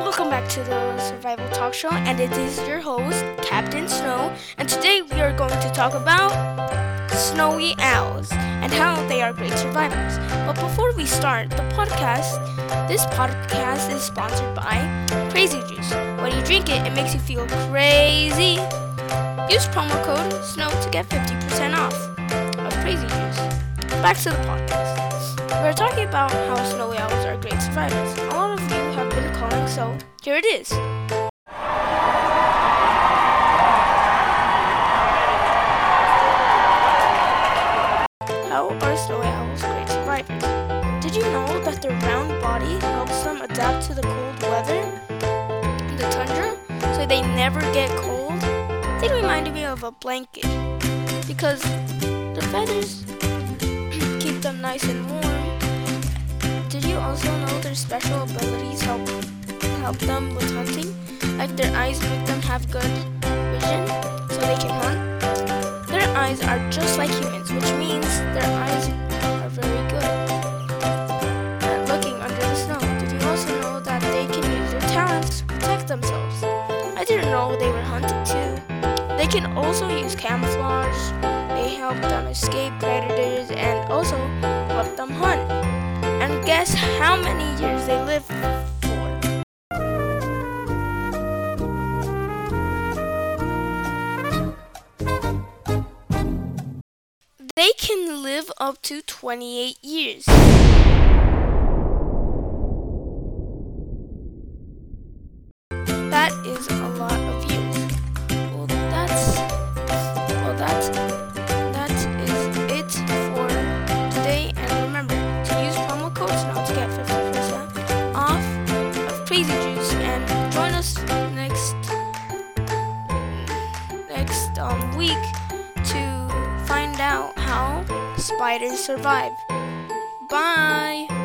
welcome back to the Survival Talk Show, and it is your host, Captain Snow. And today we are going to talk about snowy owls and how they are great survivors. But before we start the podcast, this podcast is sponsored by Crazy Juice. When you drink it, it makes you feel crazy. Use promo code SNOW to get 50% off of Crazy Juice. Back to the podcast. We're talking about how snowy owls are great survivors. So here it is. How are snowy owls great survivors? Did you know that their round body helps them adapt to the cold weather in the tundra so they never get cold? They reminded me of a blanket because the feathers keep them nice and warm. Also know their special abilities help help them with hunting? Like their eyes make them have good vision so they can hunt. Their eyes are just like humans, which means their eyes are very good at looking under the snow. Did you also know that they can use their talents to protect themselves? I didn't know they were hunted too. They can also use camouflage. They help them escape predators and also help them hunt. Guess how many years they live for? They can live up to 28 years. Crazy Juice. And join us next next um, week to find out how spiders survive. Bye.